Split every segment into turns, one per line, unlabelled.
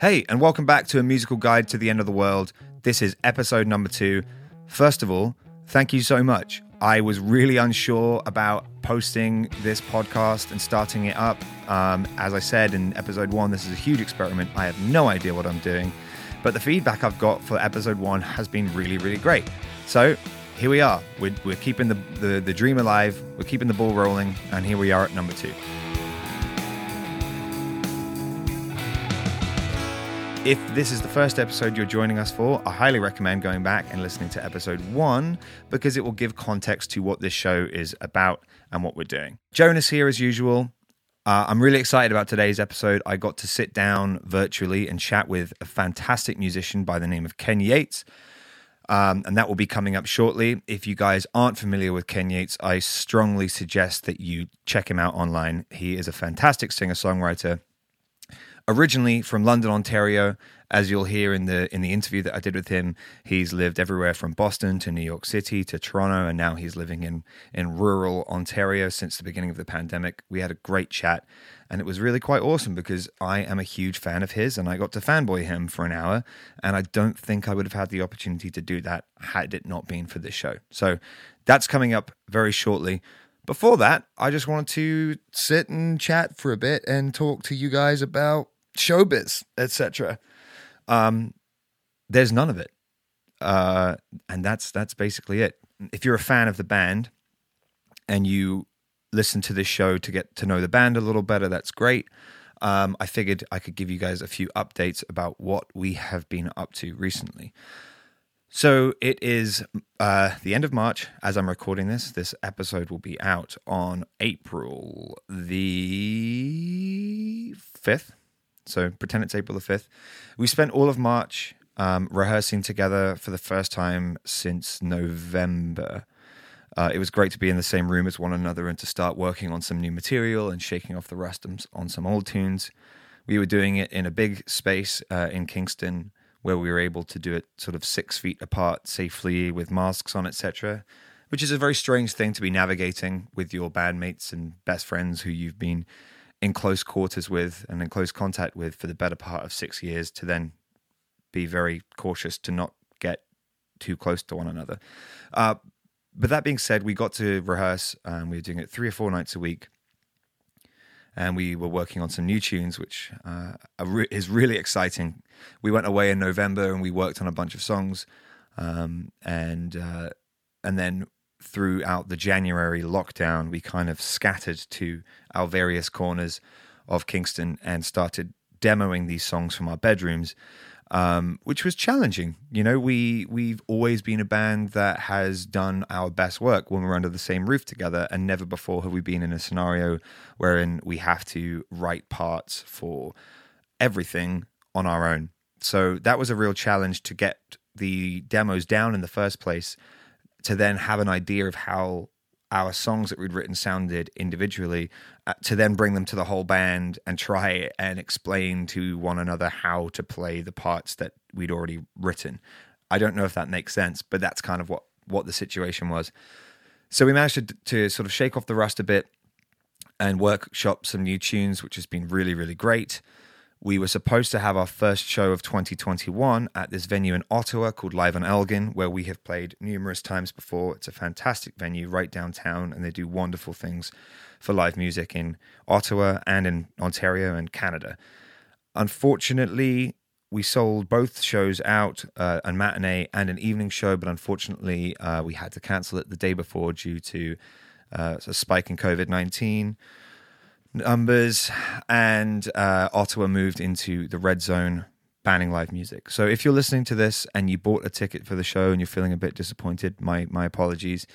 Hey, and welcome back to a musical guide to the end of the world. This is episode number two. First of all, thank you so much. I was really unsure about posting this podcast and starting it up. Um, as I said in episode one, this is a huge experiment. I have no idea what I'm doing, but the feedback I've got for episode one has been really, really great. So here we are. We're, we're keeping the, the, the dream alive, we're keeping the ball rolling, and here we are at number two. If this is the first episode you're joining us for, I highly recommend going back and listening to episode one because it will give context to what this show is about and what we're doing. Jonas here as usual. Uh, I'm really excited about today's episode. I got to sit down virtually and chat with a fantastic musician by the name of Ken Yates. Um, and that will be coming up shortly. If you guys aren't familiar with Ken Yates, I strongly suggest that you check him out online. He is a fantastic singer songwriter originally from London, Ontario. As you'll hear in the in the interview that I did with him, he's lived everywhere from Boston to New York City to Toronto, and now he's living in in rural Ontario since the beginning of the pandemic. We had a great chat, and it was really quite awesome because I am a huge fan of his, and I got to fanboy him for an hour, and I don't think I would have had the opportunity to do that had it not been for this show. So that's coming up very shortly. Before that, I just wanted to sit and chat for a bit and talk to you guys about showbiz, etc. Um, there's none of it, uh, and that's that's basically it. If you're a fan of the band and you listen to this show to get to know the band a little better, that's great. Um, I figured I could give you guys a few updates about what we have been up to recently. So it is uh, the end of March as I'm recording this. This episode will be out on April the 5th. So pretend it's April the 5th. We spent all of March um, rehearsing together for the first time since November. Uh, it was great to be in the same room as one another and to start working on some new material and shaking off the rust on some old tunes. We were doing it in a big space uh, in Kingston where we were able to do it sort of six feet apart safely with masks on, etc., which is a very strange thing to be navigating with your bandmates and best friends who you've been in close quarters with and in close contact with for the better part of six years to then be very cautious to not get too close to one another. Uh, but that being said, we got to rehearse and we were doing it three or four nights a week. And we were working on some new tunes, which uh, is really exciting. We went away in November and we worked on a bunch of songs. Um, and uh, and then throughout the January lockdown, we kind of scattered to our various corners of Kingston and started demoing these songs from our bedrooms, um, which was challenging. You know, we we've always been a band that has done our best work when we're under the same roof together, and never before have we been in a scenario wherein we have to write parts for everything on our own. So that was a real challenge to get the demos down in the first place to then have an idea of how our songs that we'd written sounded individually uh, to then bring them to the whole band and try and explain to one another how to play the parts that we'd already written. I don't know if that makes sense, but that's kind of what what the situation was. So we managed to, to sort of shake off the rust a bit and workshop some new tunes, which has been really, really great. We were supposed to have our first show of 2021 at this venue in Ottawa called Live on Elgin, where we have played numerous times before. It's a fantastic venue right downtown, and they do wonderful things for live music in Ottawa and in Ontario and Canada. Unfortunately, we sold both shows out, uh, a matinee and an evening show, but unfortunately, uh, we had to cancel it the day before due to uh, a spike in COVID 19 numbers, and uh, Ottawa moved into the red zone, banning live music. So if you're listening to this and you bought a ticket for the show and you're feeling a bit disappointed, my my apologies.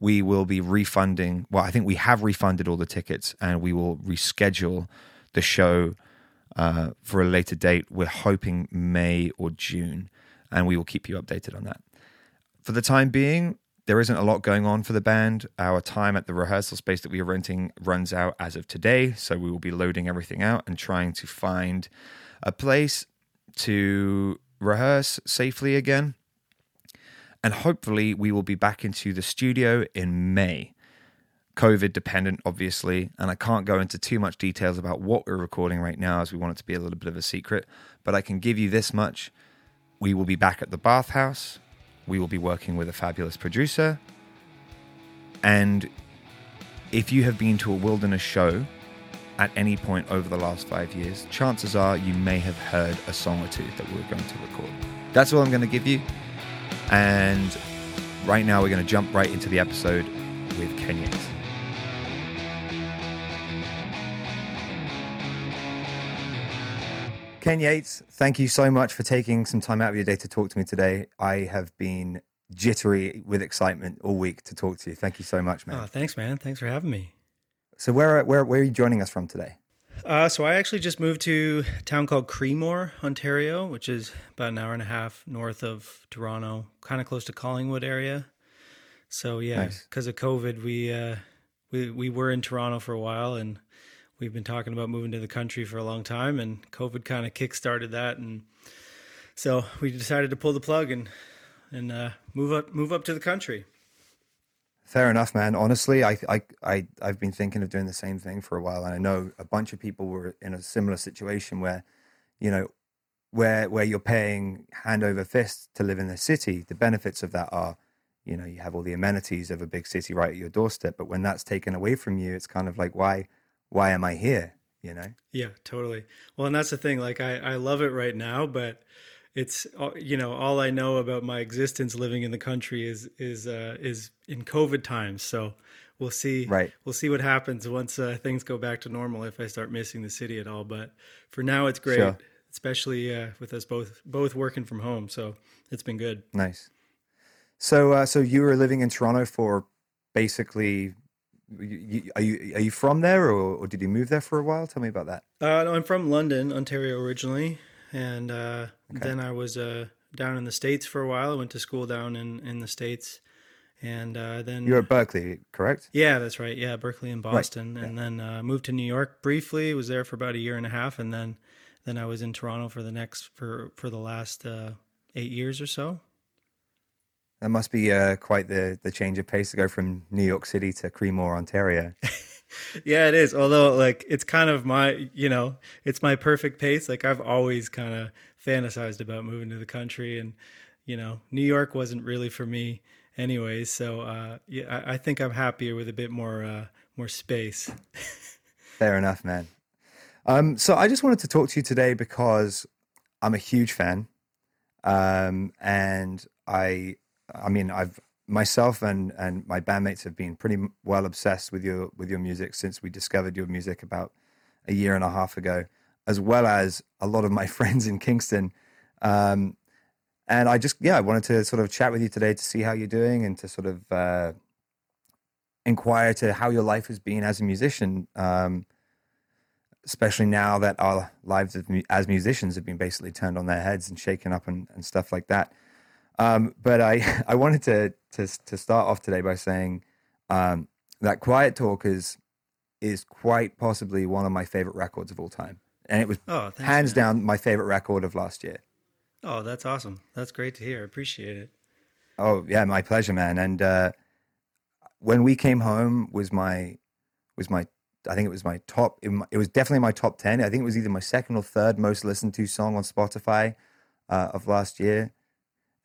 We will be refunding. Well, I think we have refunded all the tickets, and we will reschedule the show uh, for a later date. We're hoping May or June, and we will keep you updated on that. For the time being, there isn't a lot going on for the band. Our time at the rehearsal space that we are renting runs out as of today, so we will be loading everything out and trying to find a place to rehearse safely again. And hopefully, we will be back into the studio in May. COVID dependent, obviously, and I can't go into too much details about what we're recording right now as we want it to be a little bit of a secret. But I can give you this much we will be back at the Bathouse. We will be working with a fabulous producer. And if you have been to a wilderness show at any point over the last five years, chances are you may have heard a song or two that we're going to record. That's all I'm going to give you. And right now, we're going to jump right into the episode with Ken Ken Yates, thank you so much for taking some time out of your day to talk to me today. I have been jittery with excitement all week to talk to you. Thank you so much, man.
Oh, thanks, man. Thanks for having me.
So, where where where are you joining us from today?
Uh, so I actually just moved to a town called Creemore, Ontario, which is about an hour and a half north of Toronto, kind of close to Collingwood area. So yeah, because nice. of COVID, we uh, we we were in Toronto for a while, and we've been talking about moving to the country for a long time, and COVID kind of kickstarted that, and so we decided to pull the plug and and uh, move up move up to the country.
Fair enough, man. Honestly, I, I, I, I've been thinking of doing the same thing for a while, and I know a bunch of people were in a similar situation where, you know, where where you're paying hand over fist to live in the city. The benefits of that are, you know, you have all the amenities of a big city right at your doorstep. But when that's taken away from you, it's kind of like why why am I here? You know?
Yeah, totally. Well, and that's the thing. Like, I I love it right now, but it's uh, you know all I know about my existence living in the country is is uh, is in COVID times. So we'll see.
Right.
We'll see what happens once uh, things go back to normal. If I start missing the city at all, but for now it's great, sure. especially uh, with us both both working from home. So it's been good.
Nice. So uh, so you were living in Toronto for basically you, are you are you from there or, or, did you move there for a while? Tell me about that.
Uh, no, I'm from London, Ontario originally, and uh, okay. then I was uh, down in the states for a while. I went to school down in in the states, and uh, then
you're at Berklee, correct?
Yeah, that's right. Yeah, Berklee in Boston, right. and then uh, moved to New York briefly. Was there for about a year and a half, and then then I was in Toronto for the next for for the last uh, eight years or so.
That must be uh, quite the the change of pace to go from New York City to Creemore, Ontario.
yeah, it is. Although, like, it's kind of my, you know, it's my perfect pace. Like, I've always kind of fantasized about moving to the country, and you know, New York wasn't really for me, anyways. So, uh, yeah, I, I think I'm happier with a bit more, uh, more space.
Fair enough, man. Um, so I just wanted to talk to you today because I'm a huge fan, um, and I I mean, I've myself and and my bandmates have been pretty well obsessed with your with your music since we discovered your music about a year and a half ago, as well as a lot of my friends in Kingston. Um, and I just yeah, I wanted to sort of chat with you today to see how you're doing and to sort of uh, inquire to how your life has been as a musician. Um, especially now that our lives as musicians have been basically turned on their heads and shaken up and, and stuff like that. Um, but I, I wanted to, to, to start off today by saying um, that Quiet Talkers is quite possibly one of my favorite records of all time. And it was oh, thanks, hands man. down my favorite record of last year.
Oh, that's awesome. That's great to hear. Appreciate it.
Oh, yeah, my pleasure, man. And uh, when we came home was my was my I think it was my top it was definitely my top 10. I think it was either my second or third most listened to song on Spotify uh, of last year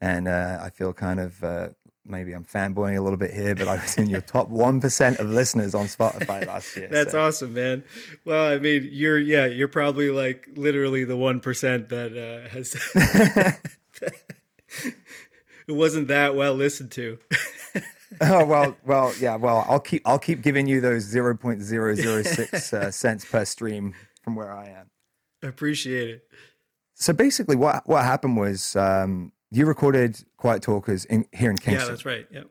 and uh, I feel kind of uh, maybe I'm fanboying a little bit here, but I was in your top one percent of listeners on Spotify last year.
That's so. awesome, man. Well, I mean, you're yeah, you're probably like literally the one percent that uh, has. it wasn't that well listened to.
oh well, well, yeah. Well, I'll keep I'll keep giving you those zero point zero zero six uh, cents per stream from where I am.
Appreciate it.
So basically, what what happened was um, you recorded Quiet Talkers in, here in Kingston.
Yeah, that's right. Yep.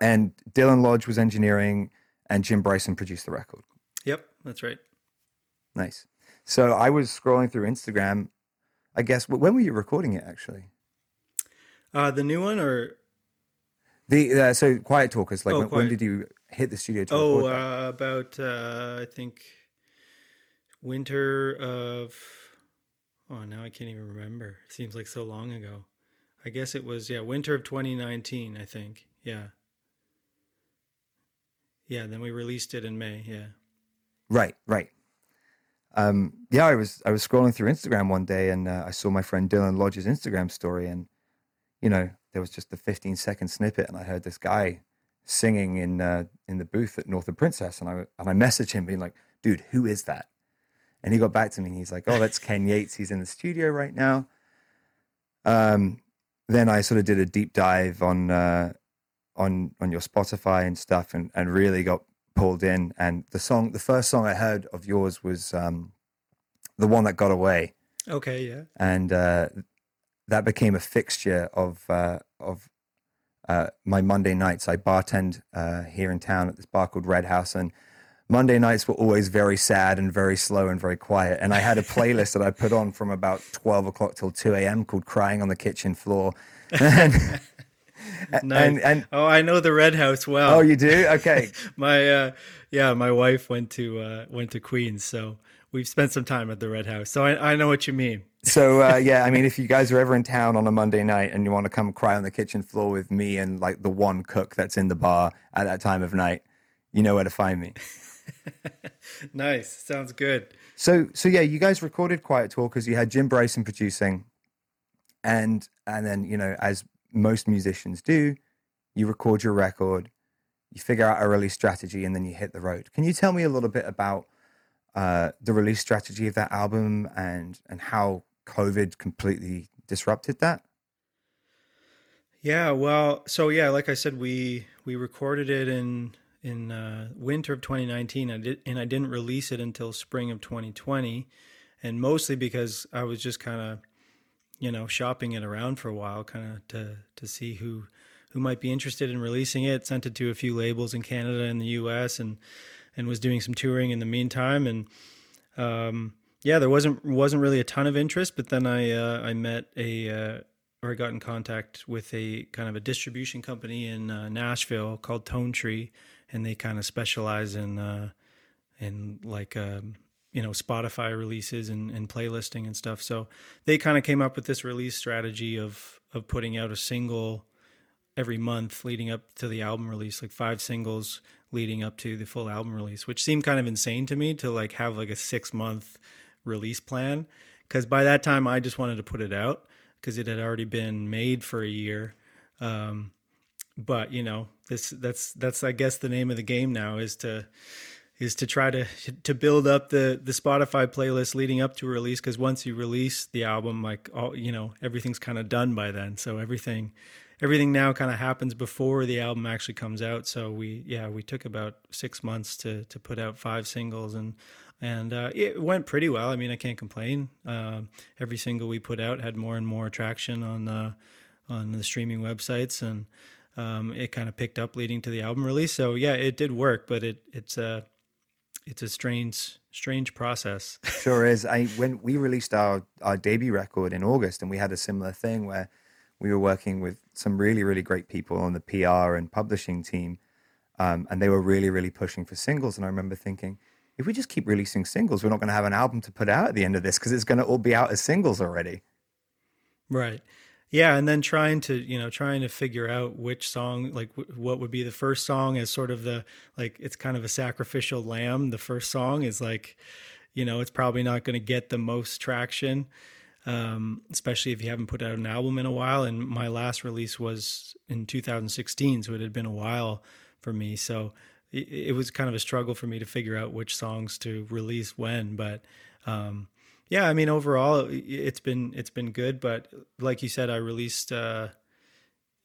And Dylan Lodge was engineering, and Jim Bryson produced the record.
Yep, that's right.
Nice. So I was scrolling through Instagram. I guess when were you recording it actually?
Uh, the new one or
the uh, so Quiet Talkers. Like oh, when, when, did you hit the studio? To
oh, uh, about uh, I think winter of Oh, now I can't even remember. It seems like so long ago. I guess it was yeah, winter of 2019, I think. Yeah. Yeah, then we released it in May. Yeah.
Right, right. Um, yeah, I was I was scrolling through Instagram one day and uh, I saw my friend Dylan Lodge's Instagram story, and you know there was just the 15 second snippet, and I heard this guy singing in uh, in the booth at North Northern Princess, and I and I messaged him being like, "Dude, who is that?" And he got back to me, and he's like, "Oh, that's Ken Yates. He's in the studio right now." Um, then I sort of did a deep dive on uh, on on your Spotify and stuff, and and really got pulled in. And the song, the first song I heard of yours was um, the one that got away.
Okay, yeah.
And uh, that became a fixture of uh, of uh, my Monday nights. I bartend uh, here in town at this bar called Red House, and Monday nights were always very sad and very slow and very quiet. And I had a playlist that I put on from about twelve o'clock till two a.m. called "Crying on the Kitchen Floor." and,
nice. and, and, oh, I know the Red House well.
Oh, you do? Okay.
my uh, yeah, my wife went to uh, went to Queen's, so we've spent some time at the Red House. So I, I know what you mean.
so uh, yeah, I mean, if you guys are ever in town on a Monday night and you want to come cry on the kitchen floor with me and like the one cook that's in the bar at that time of night, you know where to find me.
nice, sounds good.
So so yeah, you guys recorded Quiet Talkers. You had Jim Bryson producing, and and then you know as most musicians do, you record your record, you figure out a release strategy, and then you hit the road. Can you tell me a little bit about uh, the release strategy of that album and and how COVID completely disrupted that?
Yeah, well, so yeah, like I said, we we recorded it in in uh, winter of 2019, I did, and I didn't release it until spring of 2020, and mostly because I was just kind of you know, shopping it around for a while, kind of to to see who who might be interested in releasing it. Sent it to a few labels in Canada and the U.S. and and was doing some touring in the meantime. And um, yeah, there wasn't wasn't really a ton of interest. But then I uh, I met a uh, or I got in contact with a kind of a distribution company in uh, Nashville called Tone Tree, and they kind of specialize in uh, in like um, you know Spotify releases and, and playlisting and stuff. So they kind of came up with this release strategy of of putting out a single every month leading up to the album release, like five singles leading up to the full album release, which seemed kind of insane to me to like have like a six month release plan. Because by that time, I just wanted to put it out because it had already been made for a year. Um, but you know, this that's that's I guess the name of the game now is to is to try to to build up the the Spotify playlist leading up to release because once you release the album like all you know everything's kind of done by then. So everything everything now kind of happens before the album actually comes out. So we yeah we took about 6 months to to put out five singles and and uh, it went pretty well. I mean I can't complain. Uh, every single we put out had more and more traction on the on the streaming websites. And um, it kind of picked up leading to the album release so yeah it did work but it it's a it's a strange strange process.
sure is. I when we released our our debut record in August, and we had a similar thing where we were working with some really really great people on the PR and publishing team, um, and they were really really pushing for singles. And I remember thinking, if we just keep releasing singles, we're not going to have an album to put out at the end of this because it's going to all be out as singles already.
Right yeah and then trying to you know trying to figure out which song like w- what would be the first song as sort of the like it's kind of a sacrificial lamb. The first song is like you know it's probably not going to get the most traction um, especially if you haven't put out an album in a while. And my last release was in 2016 so it had been a while for me. So it, it was kind of a struggle for me to figure out which songs to release when but um, yeah, I mean overall it's been it's been good, but like you said, I released uh,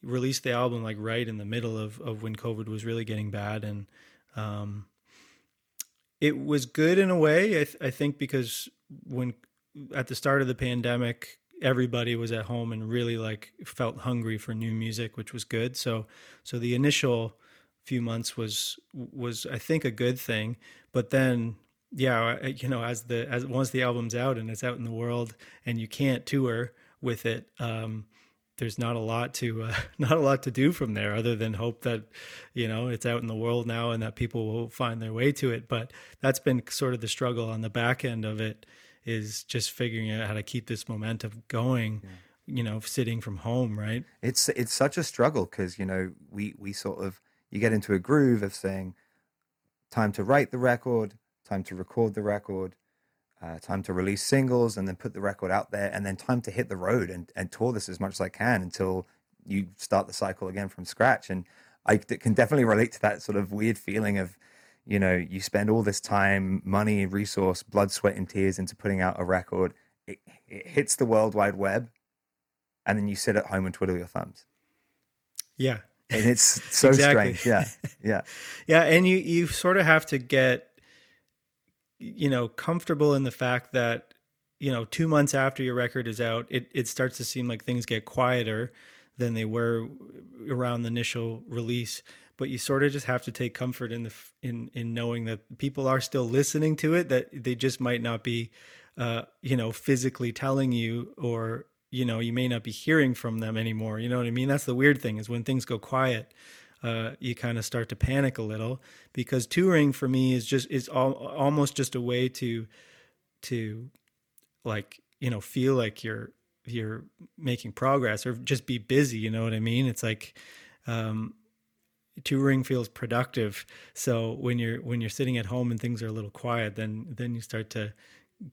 released the album like right in the middle of of when COVID was really getting bad, and um, it was good in a way. I, th- I think because when at the start of the pandemic, everybody was at home and really like felt hungry for new music, which was good. So so the initial few months was was I think a good thing, but then yeah, you know, as the as once the album's out and it's out in the world, and you can't tour with it, um, there's not a lot to uh, not a lot to do from there other than hope that you know it's out in the world now and that people will find their way to it. But that's been sort of the struggle on the back end of it is just figuring out how to keep this momentum going. Yeah. You know, sitting from home, right?
It's it's such a struggle because you know we we sort of you get into a groove of saying time to write the record, time to record the record, uh, time to release singles, and then put the record out there, and then time to hit the road and, and tour this as much as I can until you start the cycle again from scratch. And I can definitely relate to that sort of weird feeling of, you know, you spend all this time, money, resource, blood, sweat, and tears into putting out a record. It, it hits the World Wide Web, and then you sit at home and twiddle your thumbs.
Yeah,
and it's so exactly. strange. Yeah, yeah,
yeah. And you you sort of have to get, you know, comfortable in the fact that you know two months after your record is out, it it starts to seem like things get quieter than they were around the initial release. But you sort of just have to take comfort in the in in knowing that people are still listening to it that they just might not be uh you know physically telling you or you know you may not be hearing from them anymore. You know what i mean? That's the weird thing is when things go quiet uh, you kind of start to panic a little because touring for me is just is all, almost just a way to to like you know feel like you're you're making progress or just be busy you know what i mean? It's like um, touring feels productive. So when you're when you're sitting at home and things are a little quiet then then you start to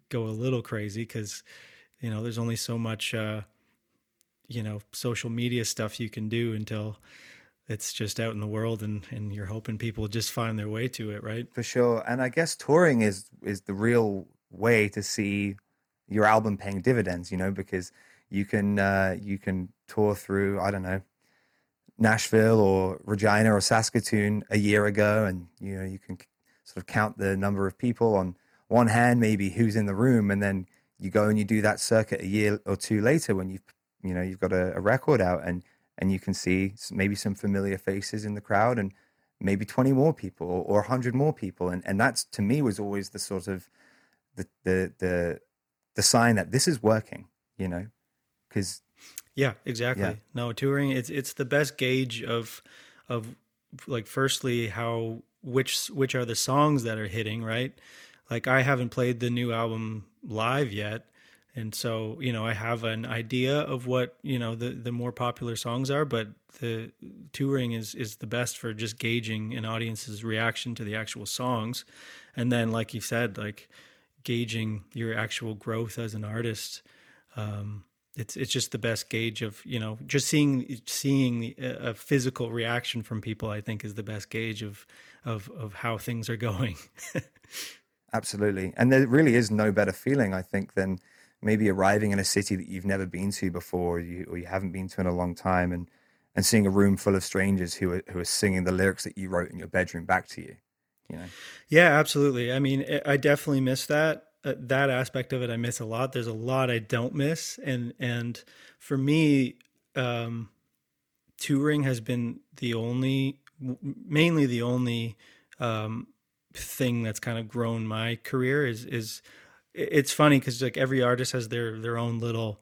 go a little crazy because you know there's only so much uh, you know social media stuff you can do until it's just out in the world and and you're hoping people just find their way to it right?
For sure. And i guess touring is is the real way to see your album paying dividends, you know, because you can uh, you can tour through I don't know Nashville or Regina or Saskatoon a year ago, and you know you can sort of count the number of people on one hand, maybe who's in the room, and then you go and you do that circuit a year or two later when you've you know you've got a, a record out and and you can see maybe some familiar faces in the crowd and maybe 20 more people or, or 100 more people and and that's to me was always the sort of the the the the sign that this is working, you know, because
yeah, exactly. Yeah. No, touring it's it's the best gauge of of like firstly how which which are the songs that are hitting, right? Like I haven't played the new album live yet, and so you know I have an idea of what you know the the more popular songs are, but the touring is is the best for just gauging an audience's reaction to the actual songs, and then like you said, like gauging your actual growth as an artist. Um, it's it's just the best gauge of you know just seeing seeing a physical reaction from people. I think is the best gauge of of of how things are going.
Absolutely, and there really is no better feeling I think than maybe arriving in a city that you've never been to before, or you, or you haven't been to in a long time, and and seeing a room full of strangers who are who are singing the lyrics that you wrote in your bedroom back to you you know?
Yeah, absolutely. I mean, I definitely miss that. Uh, that aspect of it, I miss a lot. There's a lot I don't miss, and and for me, um, touring has been the only, mainly the only um, thing that's kind of grown my career. Is is it's funny because like every artist has their their own little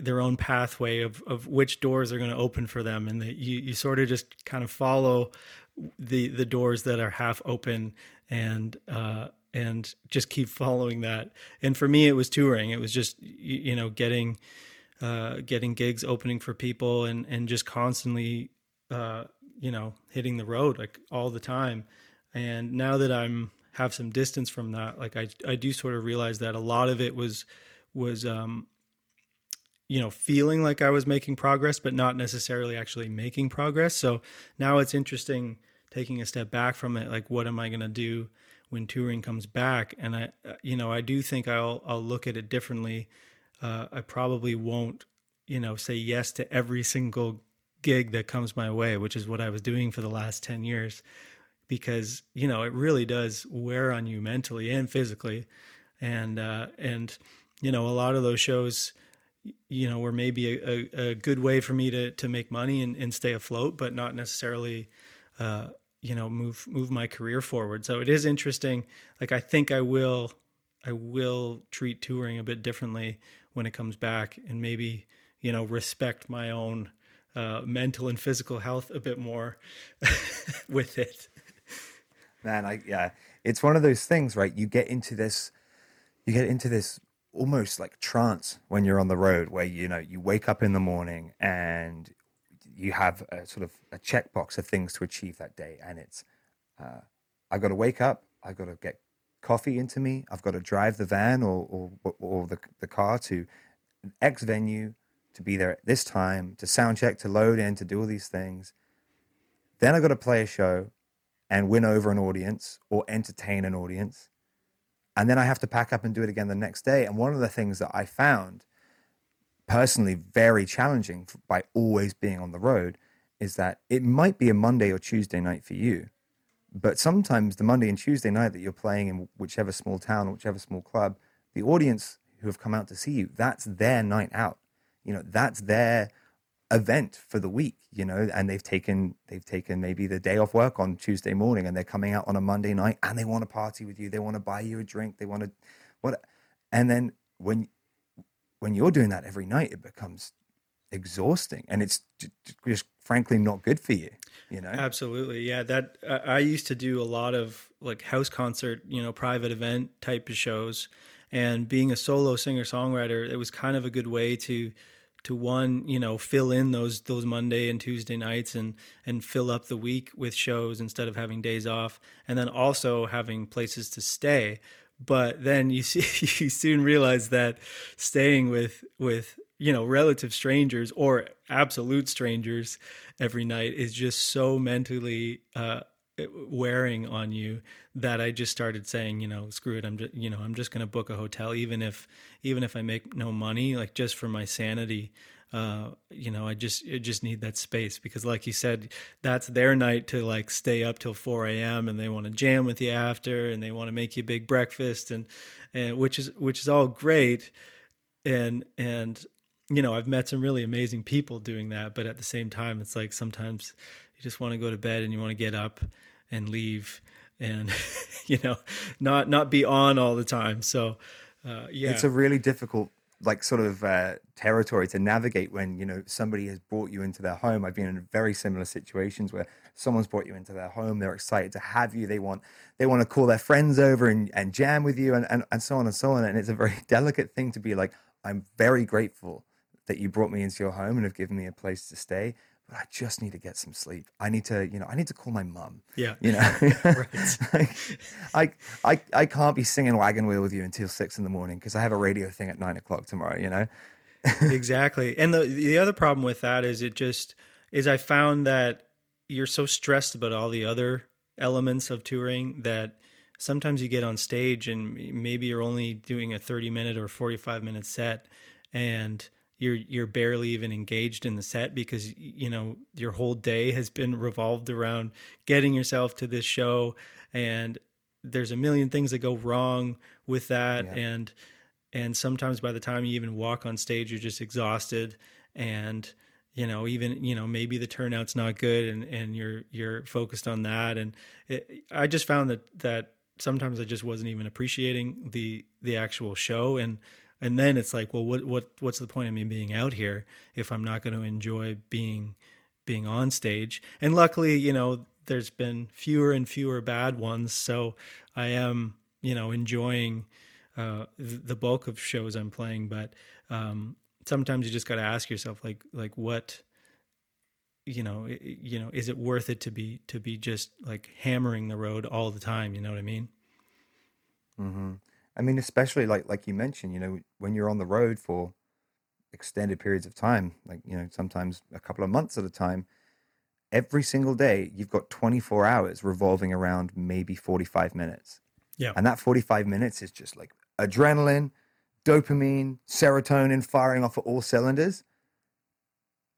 their own pathway of of which doors are going to open for them and that you you sort of just kind of follow the the doors that are half open and uh, and just keep following that. And for me, it was touring. It was just you, you know getting uh, getting gigs, opening for people, and and just constantly uh, you know hitting the road like all the time. And now that I'm have some distance from that, like I I do sort of realize that a lot of it was was um, you know, feeling like I was making progress, but not necessarily actually making progress. So now it's interesting taking a step back from it. Like, what am I going to do when touring comes back? And I, uh, you know, I do think I'll I'll look at it differently. Uh, I probably won't, you know, say yes to every single gig that comes my way, which is what I was doing for the last ten years, because you know it really does wear on you mentally and physically, and uh, and you know a lot of those shows you know, were maybe a, a, a, good way for me to to make money and, and stay afloat, but not necessarily, uh, you know, move move my career forward. So it is interesting. Like I think I will, I will treat touring a bit differently when it comes back, and maybe you know respect my own uh, mental and physical health a bit more with it.
Man, I yeah, it's one of those things, right? You get into this, you get into this almost like trance when you're on the road where you know you wake up in the morning and you have a sort of a checkbox of things to achieve that day and it's uh, I've got to wake up. I've got to get coffee into me. I've got to drive the van or or, or the the car to X venue to be there at this time to sound check to load in to do all these things. Then I've got to play a show and win over an audience or entertain an audience. And then I have to pack up and do it again the next day. And one of the things that I found personally very challenging by always being on the road is that it might be a Monday or Tuesday night for you, but sometimes the Monday and Tuesday night that you're playing in whichever small town or whichever small club, the audience who have come out to see you, that's their night out. You know, that's their event for the week, you know, and they've taken they've taken maybe the day off work on Tuesday morning and they're coming out on a Monday night and they want to party with you. They want to buy you a drink. They want to what and then when when you're doing that every night, it becomes exhausting and it's just frankly not good for you you know
absolutely yeah that i used to do a lot of like house concert you know private event type of shows and being a solo singer songwriter it was kind of a good way to to one you know fill in those those monday and tuesday nights and and fill up the week with shows instead of having days off and then also having places to stay. But then you see you soon realize that staying with with you know relative strangers or absolute strangers every night is just so mentally uh, wearing on you that I just started saying, you know, screw it. I'm just, you know, I'm just going to book a hotel, even if, even if I make no money, like just for my sanity. Uh, you know, I just, I just need that space because, like you said, that's their night to like stay up till 4 a.m. and they want to jam with you after, and they want to make you a big breakfast, and, and which is, which is all great, and, and you know, I've met some really amazing people doing that, but at the same time, it's like sometimes you just want to go to bed and you want to get up and leave and you know not not be on all the time. So uh, yeah.
It's a really difficult like sort of uh, territory to navigate when you know somebody has brought you into their home. I've been in very similar situations where someone's brought you into their home they're excited to have you they want they want to call their friends over and, and jam with you and, and, and so on and so on. And it's a very delicate thing to be like i'm very grateful that you brought me into your home and have given me a place to stay but I just need to get some sleep. I need to, you know, I need to call my mom.
Yeah.
You know, I, I, I can't be singing Wagon Wheel with you until six in the morning because I have a radio thing at nine o'clock tomorrow, you know?
exactly. And the, the other problem with that is it just, is I found that you're so stressed about all the other elements of touring that sometimes you get on stage and maybe you're only doing a 30 minute or 45 minute set and you're you're barely even engaged in the set because you know your whole day has been revolved around getting yourself to this show. And there's a million things that go wrong with that. Yeah. and and sometimes by the time you even walk on stage you're just exhausted. And you know even you know maybe the turnout's not good and and you're you're focused on that. And it, i just found that that sometimes i just wasn't even appreciating the the actual show. And and then it's like well what what what's the point of me being out here if i'm not going to enjoy being being on stage? And luckily you know there's been fewer and fewer bad ones. So i am you know enjoying uh, the bulk of shows i'm playing. But um, sometimes you just got to ask yourself like like what you know you know is it worth it to be to be just like hammering the road all the time? You know what i mean?
Mm-hmm. I mean, especially like like you mentioned, you know, when you're on the road for extended periods of time, like you know, sometimes a couple of months at a time, every single day you've got 24 hours revolving around maybe 45 minutes.
Yeah.
And that 45 minutes is just like adrenaline, dopamine, serotonin firing off at all cylinders.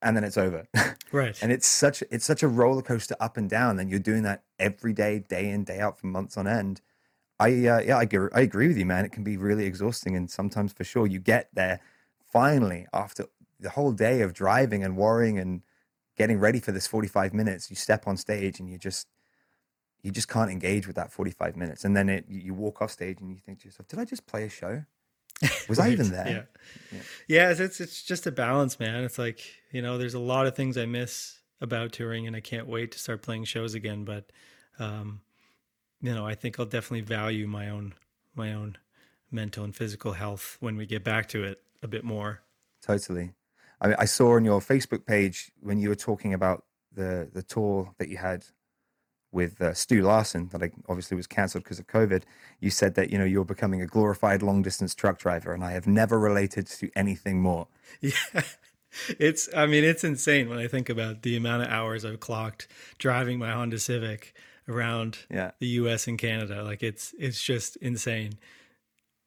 And then it's over.
Right.
and it's such it's such a roller coaster up and down. And you're doing that every day, day in, day out for months on end. I uh, yeah, I agree, I agree with you, man. It can be really exhausting, and sometimes for sure you get there finally after the whole day of driving and worrying and getting ready for this 45 minutes. You step on stage and you just you just can't engage with that 45 minutes, and then it you walk off stage and you think to yourself, "Did I just play a show? Was right. I even there?"
Yeah, yeah. yeah it's it's just a balance, man. It's like you know, there's a lot of things I miss about touring, and I can't wait to start playing shows again, but. Um, you know, I think I'll definitely value my own my own mental and physical health when we get back to it a bit more.
Totally. I mean, I saw on your Facebook page when you were talking about the the tour that you had with uh, Stu Larsen that I obviously was cancelled because of COVID. You said that you know you're becoming a glorified long distance truck driver, and I have never related to anything more.
Yeah, it's I mean it's insane when I think about the amount of hours I've clocked driving my Honda Civic around
yeah.
the U.S. and Canada. Like it's it's just insane.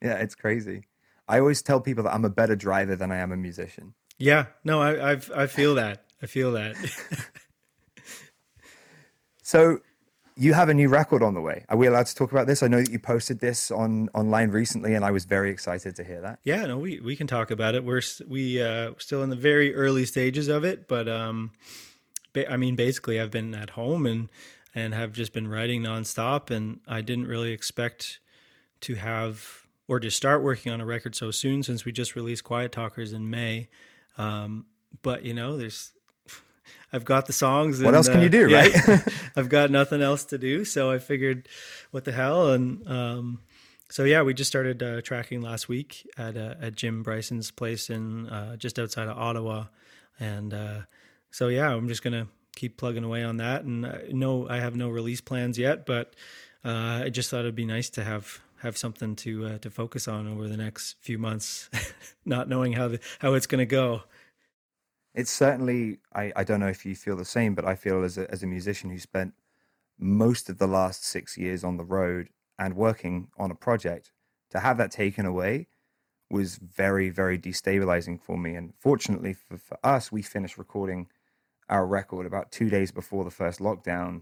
Yeah, it's crazy. I always tell people that I'm a better driver than I am a musician.
Yeah, no, I I've, I feel that. I feel that.
so you have a new record on the way. Are we allowed to talk about this? I know that you posted this on online recently, and I was very excited to hear that.
Yeah, no, we we can talk about it. We're we uh, still in the very early stages of it, but um, ba- I mean, basically, I've been at home and and have just been writing nonstop, and I didn't really expect to have or to start working on a record so soon since we just released Quiet Talkers in May. Um, but you know, there's I've got the songs.
What else can uh, you do, right?
I've got nothing else to do, so I figured, what the hell? And um, so yeah, we just started uh, tracking last week at uh, at Jim Bryson's place in uh, just outside of Ottawa, and uh, so yeah, I'm just gonna keep plugging away on that. And uh, no, I have no release plans yet, but I just thought it'd be nice to have have something to uh, to focus on over the next few months, not knowing how the, how it's going to go.
It's certainly I, I don't know if you feel the same, but I feel as a as a musician who spent most of the last six years on the road and working on a project, to have that taken away was very very destabilizing for me. And fortunately for, for us, we finished recording our record about two days before the first lockdown,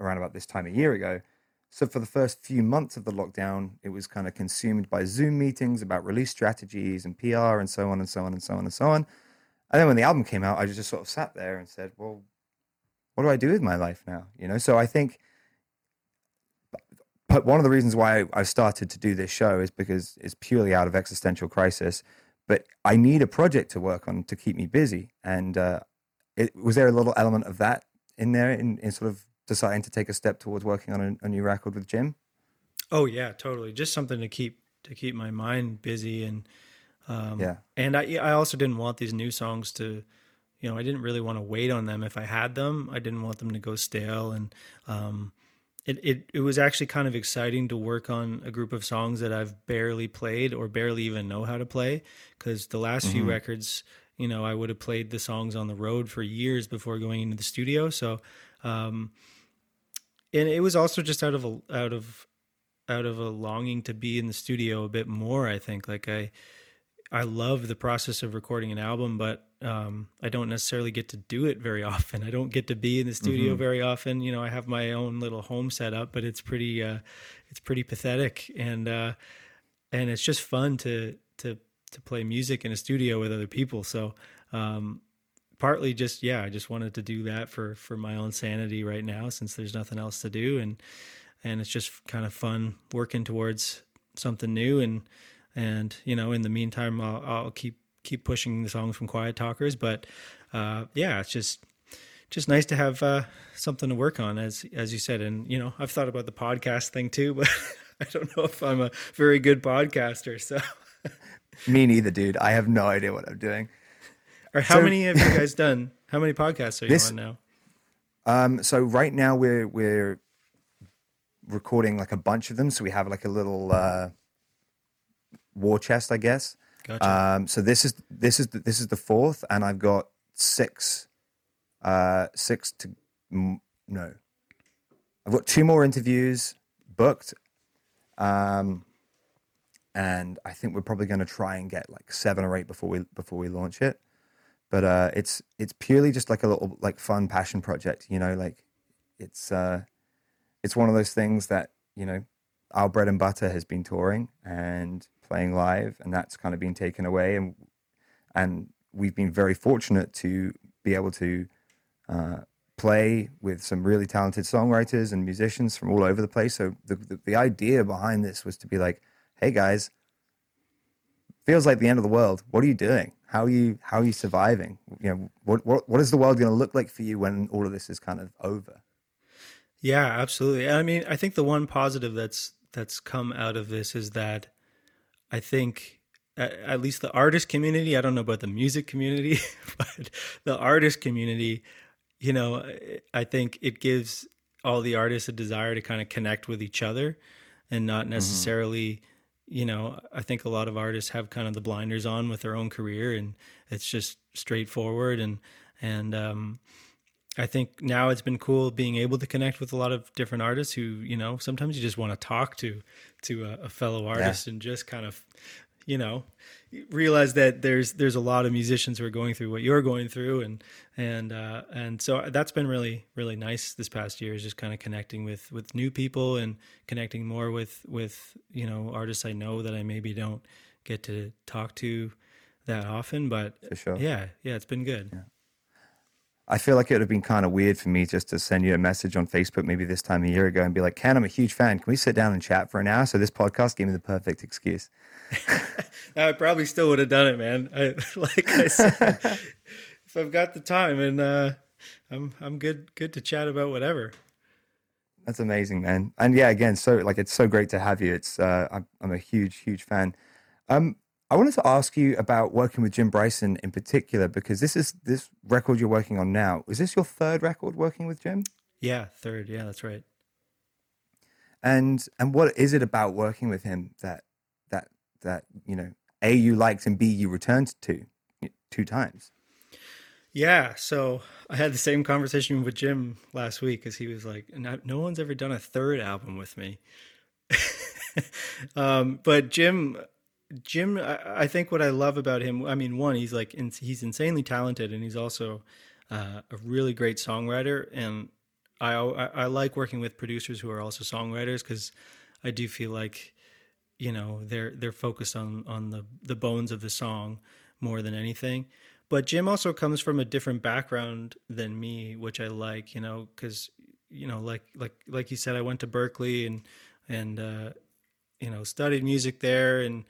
around about this time a year ago so for the first few months of the lockdown, it was kind of consumed by Zoom meetings about release strategies and PR and so on and so on and so on and so on. And then when the album came out, I just sort of sat there and said, "Well, what do I do with my life now?" You know. So I think, but one of the reasons why I started to do this show is because it's purely out of existential crisis. But I need a project to work on to keep me busy. And uh, it, was there a little element of that in there in, in sort of deciding to take a step towards working on a, a new record with Jim?
Oh yeah, totally. Just something to keep to keep my mind busy and um, yeah. And I I also didn't want these new songs to, you know, I didn't really want to wait on them. If I had them, I didn't want them to go stale. And um, it it it was actually kind of exciting to work on a group of songs that I've barely played or barely even know how to play. Because the last mm-hmm. few records, you know, I would have played the songs on the road for years before going into the studio. So. Um, and it was also just out of a out of out of a longing to be in the studio a bit more i think like i i love the process of recording an album but um, i don't necessarily get to do it very often i don't get to be in the studio mm-hmm. very often you know i have my own little home set up, but it's pretty uh, it's pretty pathetic and uh, and it's just fun to to to play music in a studio with other people. So um, partly just yeah i just wanted to do that for for my own sanity right now since there's nothing else to do. And and it's just kind of fun working towards something new. And and you know in the meantime i'll, I'll keep keep pushing the songs from quiet talkers. But uh, yeah it's just just nice to have uh, something to work on as as you said. And you know i've thought about the podcast thing too but i don't know if i'm a very good podcaster. So
me neither dude i have no idea what i'm doing
or how so, many have you guys done? How many podcasts are you this, on now?
Um, so right now we're we're recording like a bunch of them. So we have like a little uh, war chest, I guess. Gotcha. Um, so this is this is the, this is the fourth, and I've got six, uh, six to no, I've got two more interviews booked, um, and I think we're probably going to try and get like seven or eight before we before we launch it but uh, it's it's purely just like a little like fun passion project. You know, like it's uh, it's one of those things that you know our bread and butter has been touring and playing live, and that's kind of been taken away, and and we've been very fortunate to be able to uh, play with some really talented songwriters and musicians from all over the place. So the, the, the idea behind this was to be like, hey guys, feels like the end of the world. What are you doing? How are you how are you surviving? You know, what what what is the world going to look like for you when all of this is kind of over?
Yeah, absolutely. I mean, I think the one positive that's that's come out of this is that I think at, least the artist community, I don't know about the music community, but the artist community, you know, I think it gives all the artists a desire to kind of connect with each other and not mm-hmm. necessarily mm-hmm. You know i think a lot of artists have kind of the blinders on with their own career and it's just straightforward and and um I think now it's been cool being able to connect with a lot of different artists who, you know, sometimes you just want to talk to to a, a fellow artist yeah. and just kind of, you know, realize that there's there's a lot of musicians who are going through what you're going through and and uh, and so that's been really really nice this past year is just kind of connecting with with new people and connecting more with with you know artists I know that I maybe don't get to talk to that often but
sure.
yeah yeah it's been good
yeah. I feel like it would have been kind of weird for me just to send you a message on Facebook maybe this time a year ago and be like, Ken, I'm a huge fan. Can we sit down and chat for an hour? So this podcast gave me the perfect excuse.
I probably still would have done it, man. I, like I said, if I've got the time and uh, I'm I'm good good to chat about whatever.
That's amazing, man. And yeah, again, so like it's so great to have you. It's uh, I'm I'm a huge huge fan. Um, I wanted to ask you about working with Jim Bryson in particular because this is this record you're working on now. Is this your third record working with Jim?
Yeah, third. Yeah, that's right.
And and what is it about working with him that that that you know a you liked and b you returned to two times?
Yeah, so I had the same conversation with Jim last week because he was like, "No one's ever done a third album with me." um, but Jim Jim, I, think what I love about him, I mean, one, he's like he's insanely talented, and he's also uh, a really great songwriter. And I, I, I like working with producers who are also songwriters because I do feel like you know they're they're focused on on the the bones of the song more than anything. But Jim also comes from a different background than me, which I like, you know, because you know, like like like you said, I went to Berklee and and uh, you know studied music there and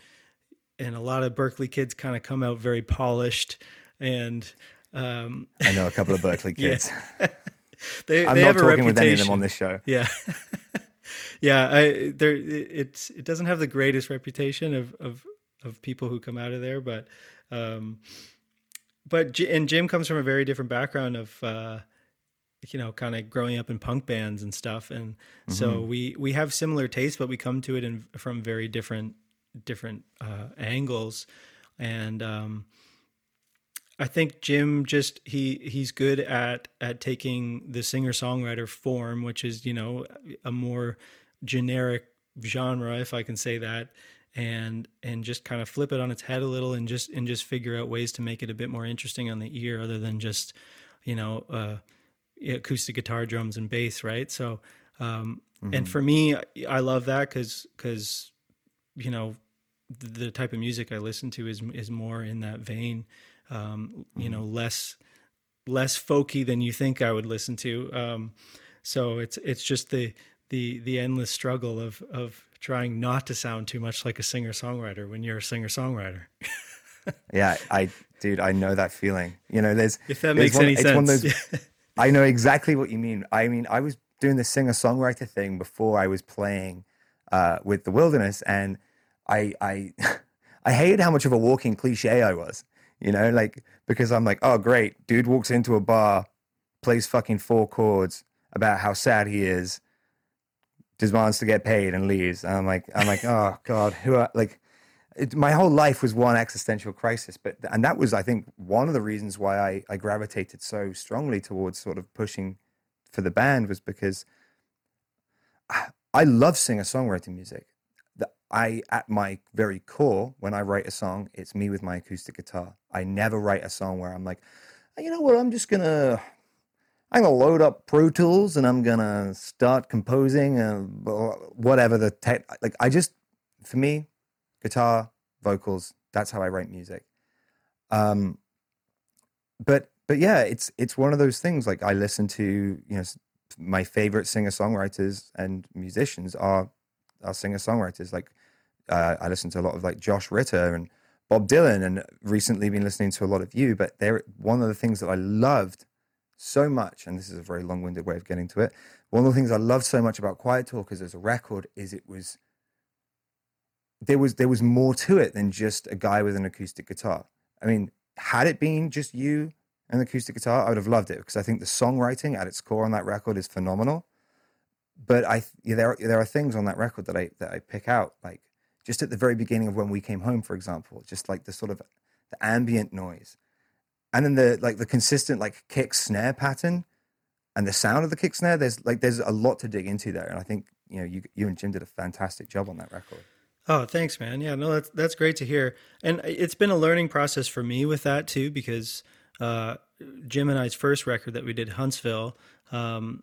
and a lot of Berklee kids kind of come out very polished and um,
I know a couple of Berklee kids.
they,
I'm
they
not talking with any of them on this show.
Yeah, yeah. I, there, it's it doesn't have the greatest reputation of of of people who come out of there, but um, but and Jim comes from a very different background of uh, you know kind of growing up in punk bands and stuff, and mm-hmm. so we we have similar tastes, but we come to it in, from very different different uh, angles, and um, I think Jim just he he's good at at taking the singer songwriter form, which is you know a more generic genre, if I can say that, and and just kind of flip it on its head a little, and just and just figure out ways to make it a bit more interesting on the ear, other than just you know uh, acoustic guitar, drums, and bass, right? So. Um, mm-hmm. And for me, I love that because because you know the type of music I listen to is is more in that vein. Um, you know, mm-hmm. less less folky than you think I would listen to. Um, so it's it's just the the the endless struggle of of trying not to sound too much like a singer songwriter when you're a singer songwriter.
yeah, I dude, I know that feeling. You know, there's
if that makes one, any sense. Those,
I know exactly what you mean. I mean, I was doing the singer songwriter thing before I was playing uh, with the Wilderness, and I I I hated how much of a walking cliche I was. You know, like because I'm like, oh great, dude walks into a bar, plays fucking four chords about how sad he is, demands to get paid and leaves. And I'm like, I'm like, oh god, who are like. It, my whole life was one existential crisis, but and that was, I think, one of the reasons why I, I gravitated so strongly towards sort of pushing for the band was because I, I love singer songwriting music. I, at my very core, when I write a song, it's me with my acoustic guitar. I never write a song where I'm like, you know what, I'm just gonna, I'm gonna load up Pro Tools and I'm gonna start composing, uh, whatever the tech. Like, I just, for me, guitar, vocals, that's how I write music. Um, but but yeah, it's it's one of those things. Like I listen to, you know, my favorite singer songwriters and musicians are are singer songwriters. Like uh, I listen to a lot of like Josh Ritter and Bob Dylan, and recently been listening to a lot of you. But they're one of the things that I loved so much, and this is a very long-winded way of getting to it. One of the things I loved so much about Quiet Talkers as a record is it was there was there was more to it than just a guy with an acoustic guitar. I mean, had it been just you and acoustic guitar, I would have loved it because I think the songwriting at its core on that record is phenomenal. But I there are, there are things on that record that I that I pick out like just at the very beginning of when we came home, for example, just like the sort of the ambient noise, and then the like the consistent like kick snare pattern and the sound of the kick snare. There's like there's a lot to dig into there, and I think you know you you and Jim did a fantastic job on that record.
Oh, thanks, man. Yeah, no, that's that's great to hear, and it's been a learning process for me with that too, because uh, Jim and I's first record that we did, Huntsville, um,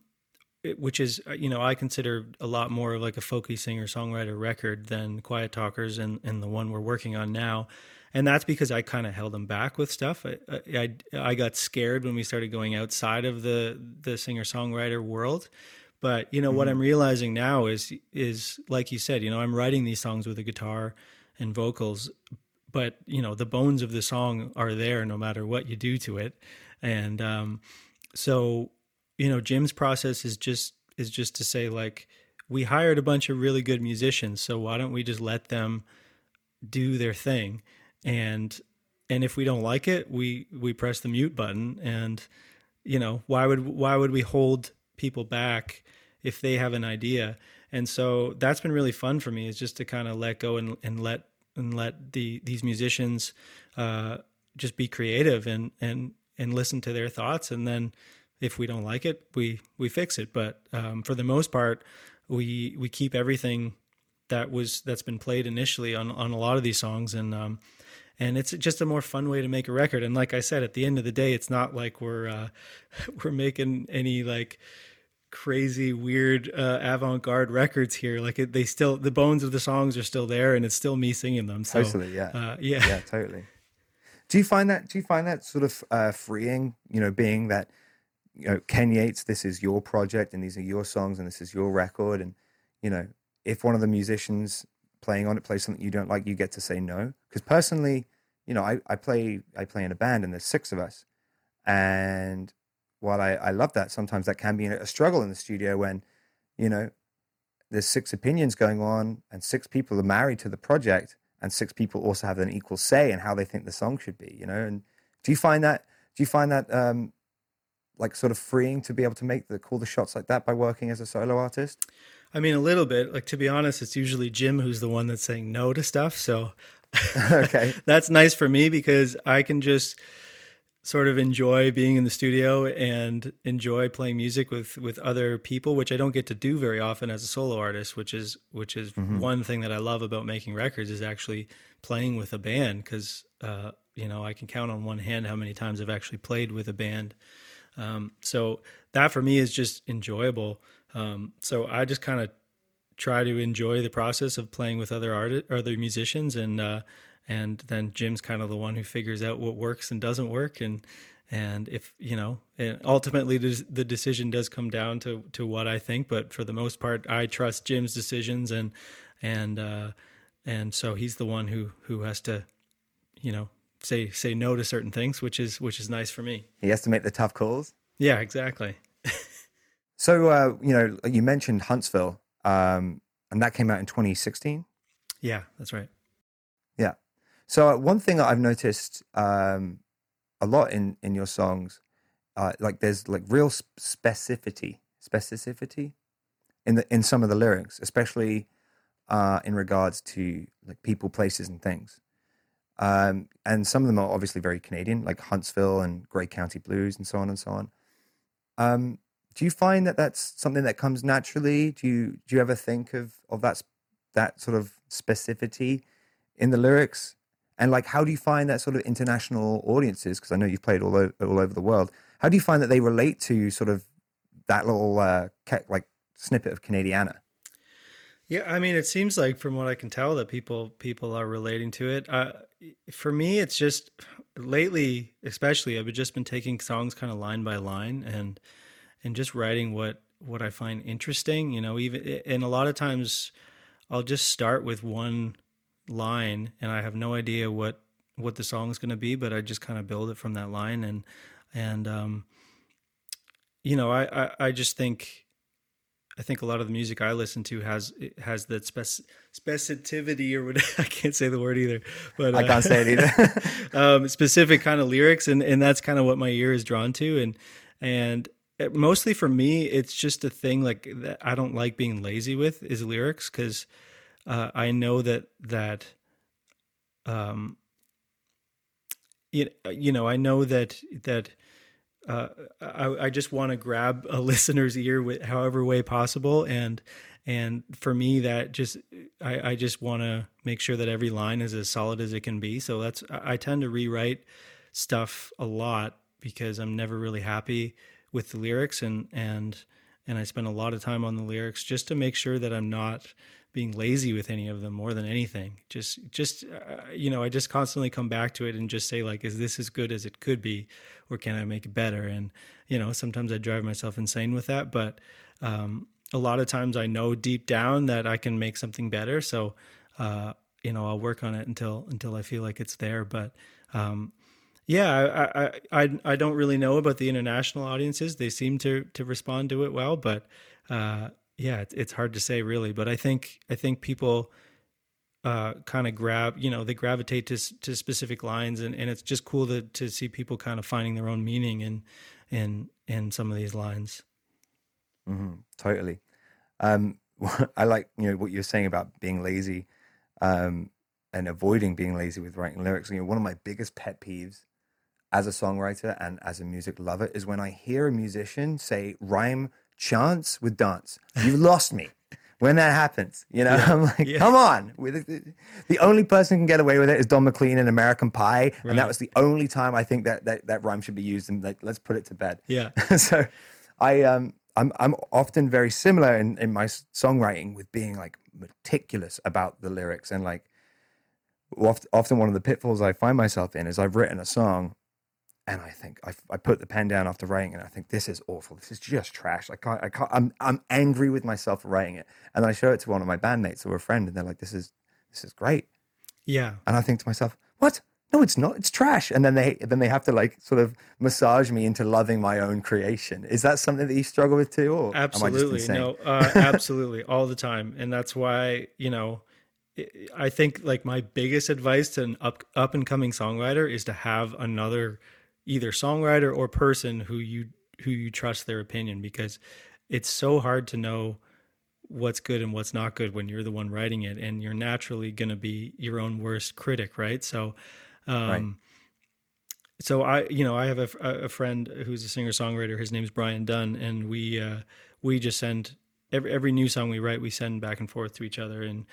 which is uh, you know I consider a lot more like a folky singer songwriter record than Quiet Talkers and and the one we're working on now, and that's because I kind of held them back with stuff. I, I I got scared when we started going outside of the the singer songwriter world but you know mm-hmm. what I'm realizing now is is like you said, you know, I'm writing these songs with a guitar and vocals, but you know, the bones of the song are there no matter what you do to it. And um, so, you know, Jim's process is just is just to say like we hired a bunch of really good musicians, so why don't we just let them do their thing and and if we don't like it, we we press the mute button and you know, why would why would we hold people back if they have an idea. And so that's been really fun for me is just to kind of let go and, and let and let the these musicians uh, just be creative and and and listen to their thoughts and then if we don't like it we we fix it. But um, for the most part we we keep everything that was that's been played initially on on a lot of these songs. And um, and it's just a more fun way to make a record. And like i said at the end of the day it's not like we're uh, we're making any like crazy weird uh, avant-garde records here. Like it, they still the bones of the songs are still there and it's still me singing them. So
totally yeah.
uh, yeah.
Yeah totally. Do you find that do you find that sort of uh, freeing you know being that you know ken yates this is your project and these are your songs and this is your record and you know if one of the musicians playing on it plays something you don't like you get to say no because personally you know I, I play i play in a band and there's six of us and while I, I love that, sometimes that can be a struggle in the studio when, you know, there's six opinions going on and six people are married to the project and six people also have an equal say in how they think the song should be, you know? And do you find that, do you find that, um, like sort of freeing to be able to make the call the shots like that by working as a solo artist?
I mean, a little bit. Like to be honest, it's usually Jim who's the one that's saying no to stuff. So
okay,
that's nice for me because I can just sort of enjoy being in the studio and enjoy playing music with with other people which I don't get to do very often as a solo artist which is which is mm-hmm. one thing that I love about making records is actually playing with a band cuz uh, you know I can count on one hand how many times I've actually played with a band um, so that for me is just enjoyable. Um, so I just kind of try to enjoy the process of playing with other artists other musicians and uh, and then Jim's kind of the one who figures out what works and doesn't work and and if you know and ultimately the decision does come down to to what I think but for the most part I trust Jim's decisions and and uh and so he's the one who who has to you know say say no to certain things which is which is nice for me.
He has to make the tough calls?
Yeah exactly.
So uh you know you mentioned Huntsville um and that came out in 2016
yeah that's right.
Yeah. So uh, one thing that I've noticed um, a lot in in your songs, uh, like there's like real specificity, specificity in the in some of the lyrics, especially uh, in regards to like people, places, and things. Um, and some of them are obviously very Canadian, like Huntsville and Grey County Blues, and so on and so on. Um, do you find that that's something that comes naturally? Do you do you ever think of of that that sort of specificity in the lyrics? And like, how do you find that sort of international audiences? Because I know you've played all over, all over the world. How do you find that they relate to sort of that little uh, like snippet of Canadiana?
Yeah, I mean, it seems like from what I can tell that people people are relating to it. Uh, for me, it's just lately, especially, I've just been taking songs kind of line by line and and just writing what what I find interesting. You know, even and a lot of times I'll just start with one line and I have no idea what what the song is going to be, but I just kind of build it from that line and and um you know, I, I I just think I think a lot of the music I listen to has has that spec- specificity or what I can't say the word either, but
uh, I can't say it either.
um, specific kind of lyrics, and and that's kind of what my ear is drawn to, and and mostly for me, it's just a thing like that I don't like being lazy with is lyrics because uh, I know that that um you, you know I know that that uh, I, I just want to grab a listener's ear with however way possible and and for me that just I, I just want to make sure that every line is as solid as it can be. So that's I tend to rewrite stuff a lot because I'm never really happy with the lyrics and and and I spend a lot of time on the lyrics just to make sure that I'm not being lazy with any of them more than anything. Just just uh, you know, I just constantly come back to it and just say like is this as good as it could be or can I make it better? And you know, sometimes I drive myself insane with that, but um, a lot of times I know deep down that I can make something better. So uh, you know, I'll work on it until until I feel like it's there, but um, yeah, I, I I don't really know about the international audiences. They seem to to respond to it well, but uh, yeah, it's, it's hard to say really. But I think I think people uh, kind of grab, you know, they gravitate to to specific lines, and, and it's just cool to to see people kind of finding their own meaning in in in some of these lines.
Mm-hmm, totally. Um, I like you know what you're saying about being lazy um, and avoiding being lazy with writing lyrics. You know, one of my biggest pet peeves as a songwriter and as a music lover is when I hear a musician say rhyme chants with dance. You've lost me when that happens. You know, yeah. I'm like, yeah. come on. The only person who can get away with it is Don McLean in American Pie, right. and that was the only time I think that that, that rhyme should be used. And like, let's put it to bed.
Yeah.
so, I um. I'm I'm often very similar in, in my songwriting with being like meticulous about the lyrics and like often one of the pitfalls I find myself in is I've written a song and I think I, I put the pen down after writing and I think this is awful. This is just trash. I can't. I can't. I'm I'm angry with myself for writing it. And I show it to one of my bandmates or a friend, and they're like, "This is this is great."
Yeah.
And I think to myself, "What? No, it's not. It's trash." And then they then they have to like sort of massage me into loving my own creation. Is that something that you struggle with too? Or
absolutely no, uh, absolutely all the time. And that's why you know. I think like my biggest advice to an up up and coming songwriter is to have another either songwriter or person who you who you trust their opinion because it's so hard to know what's good and what's not good when you're the one writing it and you're naturally going to be your own worst critic right so um right. so i you know i have a, a friend who's a singer songwriter his name's brian dunn and we uh we just send every every new song we write we send back and forth to each other and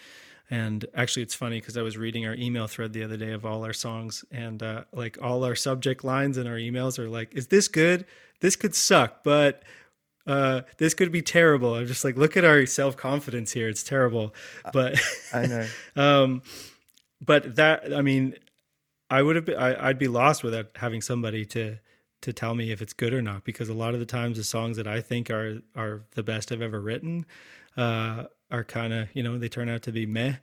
and actually, it's funny because I was reading our email thread the other day of all our songs, and uh, like all our subject lines in our emails are like, "Is this good? This could suck, but uh, this could be terrible." I'm just like, look at our self confidence here; it's terrible. But
I know.
um, but that, I mean, I would have been, I, I'd be lost without having somebody to to tell me if it's good or not because a lot of the times the songs that I think are are the best I've ever written uh, are kind of you know they turn out to be meh.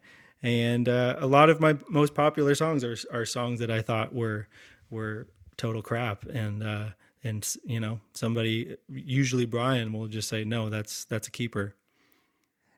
And uh, a lot of my most popular songs are are songs that I thought were were total crap. And uh, and you know somebody usually Brian will just say no that's that's a keeper.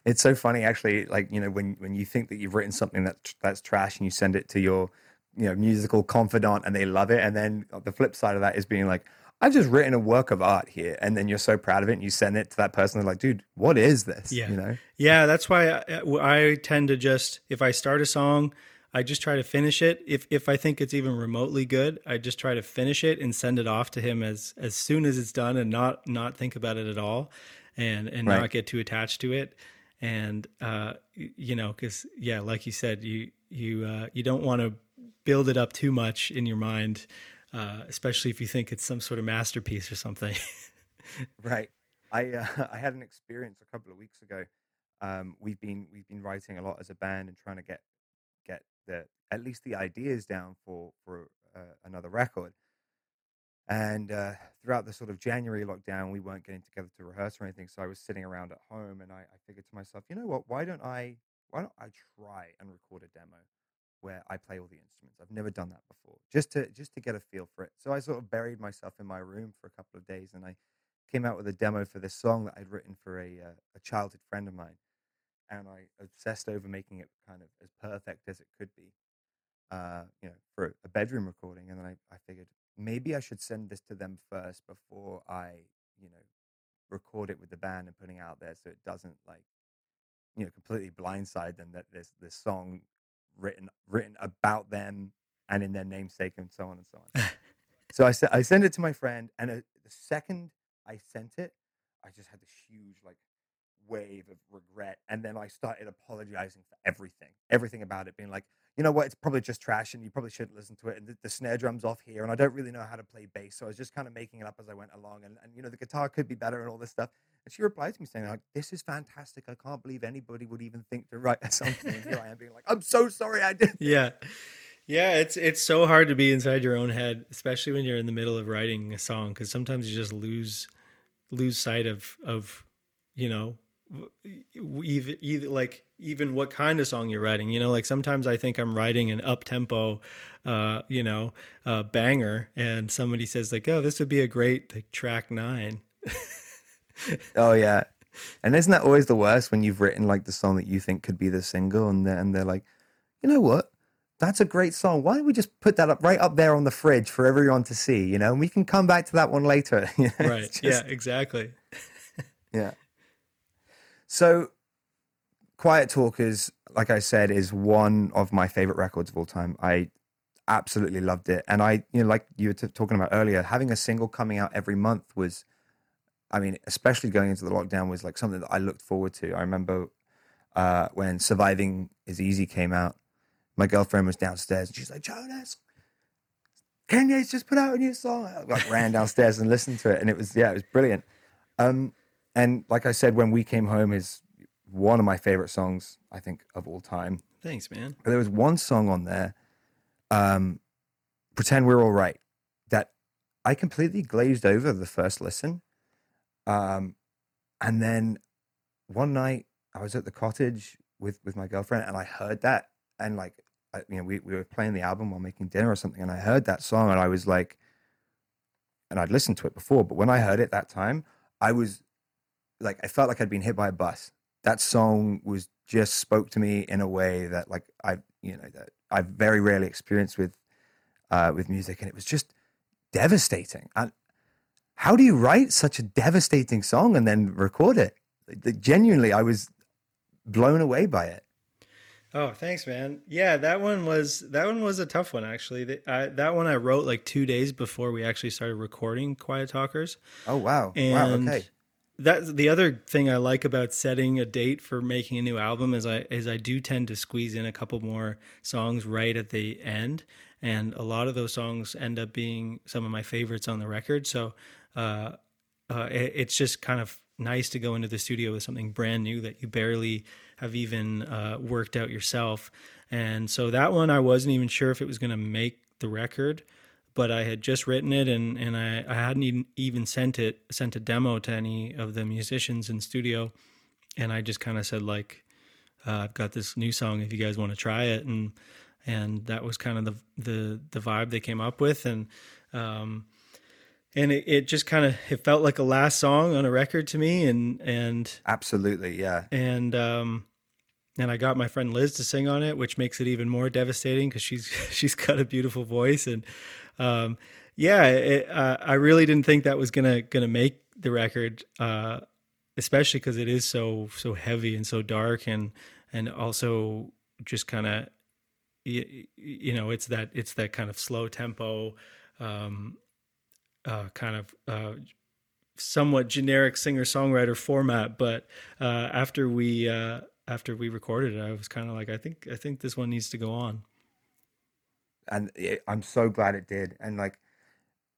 It's so funny actually like you know when when you think that you've written something that that's trash and you send it to your you know musical confidant and they love it. And then the flip side of that is being like I've just written a work of art here, and then you're so proud of it, and you send it to that person. They're like, dude, what is this?
Yeah,
you know.
Yeah, that's why I, I tend to just if I start a song, I just try to finish it. If if I think it's even remotely good, I just try to finish it and send it off to him as as soon as it's done, and not not think about it at all, and and right. not get too attached to it. And uh, you know, because yeah, like you said, you you uh, you don't want to build it up too much in your mind uh, especially if you think it's some sort of masterpiece or something.
right. I uh, I had an experience a couple of weeks ago. Um, we've been we've been writing a lot as a band and trying to get get the at least the ideas down for for uh, another record. And uh, throughout the sort of January lockdown, we weren't getting together to rehearse or anything. So I was sitting around at home, and I, I figured to myself, you know what? Why don't I why don't I try and record a demo? Where I play all the instruments. I've never done that before, just to just to get a feel for it. So I sort of buried myself in my room for a couple of days, and I came out with a demo for this song that I'd written for a uh, a childhood friend of mine, and I obsessed over making it kind of as perfect as it could be, uh, you know, for a bedroom recording. And then I, I figured maybe I should send this to them first before I, you know, record it with the band and putting it out there so it doesn't like you know completely blindside them that there's this song written written about them and in their namesake and so on and so on. so I I sent it to my friend, and uh, the second I sent it, I just had this huge like wave of regret, and then I started apologizing for everything, everything about it, being like, you know what, it's probably just trash, and you probably shouldn't listen to it, and the, the snare drum's off here, and I don't really know how to play bass, so I was just kind of making it up as I went along, and and you know the guitar could be better and all this stuff. And she replied to me saying like, "This is fantastic. I can't believe anybody would even think to write a song." and here I am being like, "I'm so sorry, I did."
Yeah. Yeah, it's it's so hard to be inside your own head, especially when you're in the middle of writing a song, because sometimes you just lose lose sight of of you know even either like even what kind of song you're writing. You know, like sometimes I think I'm writing an up tempo, uh, you know, uh, banger, and somebody says like, "Oh, this would be a great like, track nine.
oh yeah, and isn't that always the worst when you've written like the song that you think could be the single, and they're, and they're like, you know what? That's a great song. Why don't we just put that up right up there on the fridge for everyone to see? You know, and we can come back to that one later.
right. Just, yeah. Exactly.
yeah. So, Quiet Talkers, like I said, is one of my favorite records of all time. I absolutely loved it, and I, you know, like you were t- talking about earlier, having a single coming out every month was, I mean, especially going into the lockdown was like something that I looked forward to. I remember uh, when "Surviving Is Easy" came out my girlfriend was downstairs and she's like, Jonas, Ken Yates just put out a new song. I like ran downstairs and listened to it, and it was yeah, it was brilliant. Um, and like I said, when we came home is one of my favorite songs I think of all time.
Thanks, man.
But there was one song on there, um, "Pretend We're All Right," that I completely glazed over the first listen, um, and then one night I was at the cottage with with my girlfriend, and I heard that, and like I, you know, we, we were playing the album while making dinner or something, and I heard that song, and I was like, and I'd listened to it before, but when I heard it that time, I was like, I felt like I'd been hit by a bus. That song was just spoke to me in a way that, like, I, you know, that I've very rarely experienced with, uh, with music, and it was just devastating. And how do you write such a devastating song and then record it? Genuinely, I was blown away by it.
Oh, thanks, man. Yeah, that one was that one was a tough one actually. I, that one I wrote like two days before we actually started recording Quiet Talkers.
Oh wow!
And
wow. Okay.
That the other thing I like about setting a date for making a new album is I is I do tend to squeeze in a couple more songs right at the end, and a lot of those songs end up being some of my favorites on the record. So uh, uh, it, it's just kind of nice to go into the studio with something brand new that you barely have even uh, worked out yourself. And so that one, I wasn't even sure if it was going to make the record, but I had just written it and, and I, I hadn't even sent it, sent a demo to any of the musicians in studio. And I just kind of said like, uh, I've got this new song if you guys want to try it. And, and that was kind of the, the, the vibe they came up with. And, um, and it, it just kind of it felt like a last song on a record to me and and
absolutely yeah.
and um and I got my friend Liz to sing on it, which makes it even more devastating because she's she's got a beautiful voice and um, yeah, it, uh, I really didn't think that was gonna gonna make the record, uh, especially because it is so so heavy and so dark and and also just kind of you, you, know it's that it's that kind of slow tempo um, uh, kind of uh, somewhat generic singer songwriter format. But uh, after we uh, after we recorded it, I was kind of like, I think I think this one needs to go on.
And it, I'm so glad it did. And like,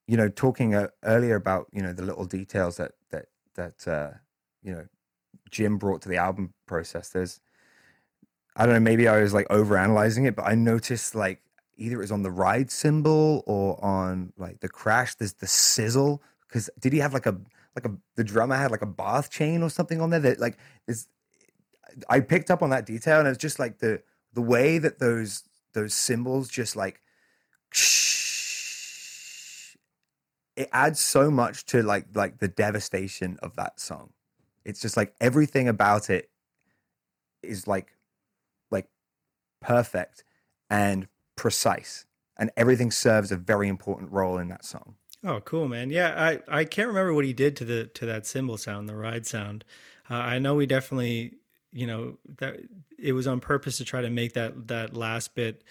you know, talking uh, earlier about you know the little details that that that uh, you know Jim brought to the album process. There's I don't know, maybe I was like over analyzing it, but I noticed like either it was on the ride cymbal or on like the crash. There's the sizzle because did he have like a like a the drummer had like a bath chain or something on there that like is I picked up on that detail and it's just like the the way that those those cymbals just like shh, it adds so much to like like the devastation of that song. It's just like everything about it is like like perfect and precise and everything serves a very important role in that song
Oh, cool, man. Yeah, I, I can't remember what he did to the to that cymbal sound, the ride sound. Uh, I know we definitely, you know, that it was on purpose to try to make that that last bit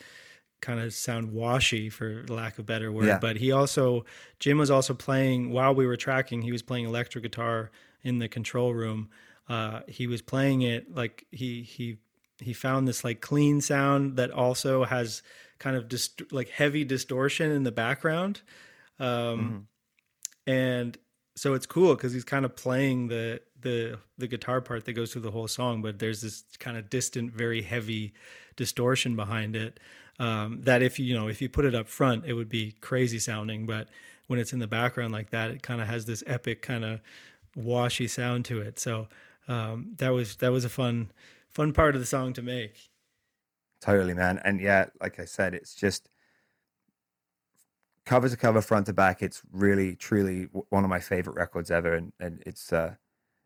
kind of sound washy for lack of better word. Yeah. But he also Jim was also playing while we were tracking, he was playing electric guitar in the control room. Uh, he was playing it like he he he found this like clean sound that also has kind of dist- like heavy distortion in the background. Um, mm-hmm. and so it's cool because he's kind of playing the the the guitar part that goes through the whole song, but there's this kind of distant, very heavy distortion behind it. Um, that if you you know if you put it up front, it would be crazy sounding, but when it's in the background like that, it kind of has this epic kind of washy sound to it. So um, that was that was a fun fun part of the song to make.
Totally, man. And yeah, like I said, it's just cover to cover, front to back. It's really, truly one of my favorite records ever, and, and it's uh,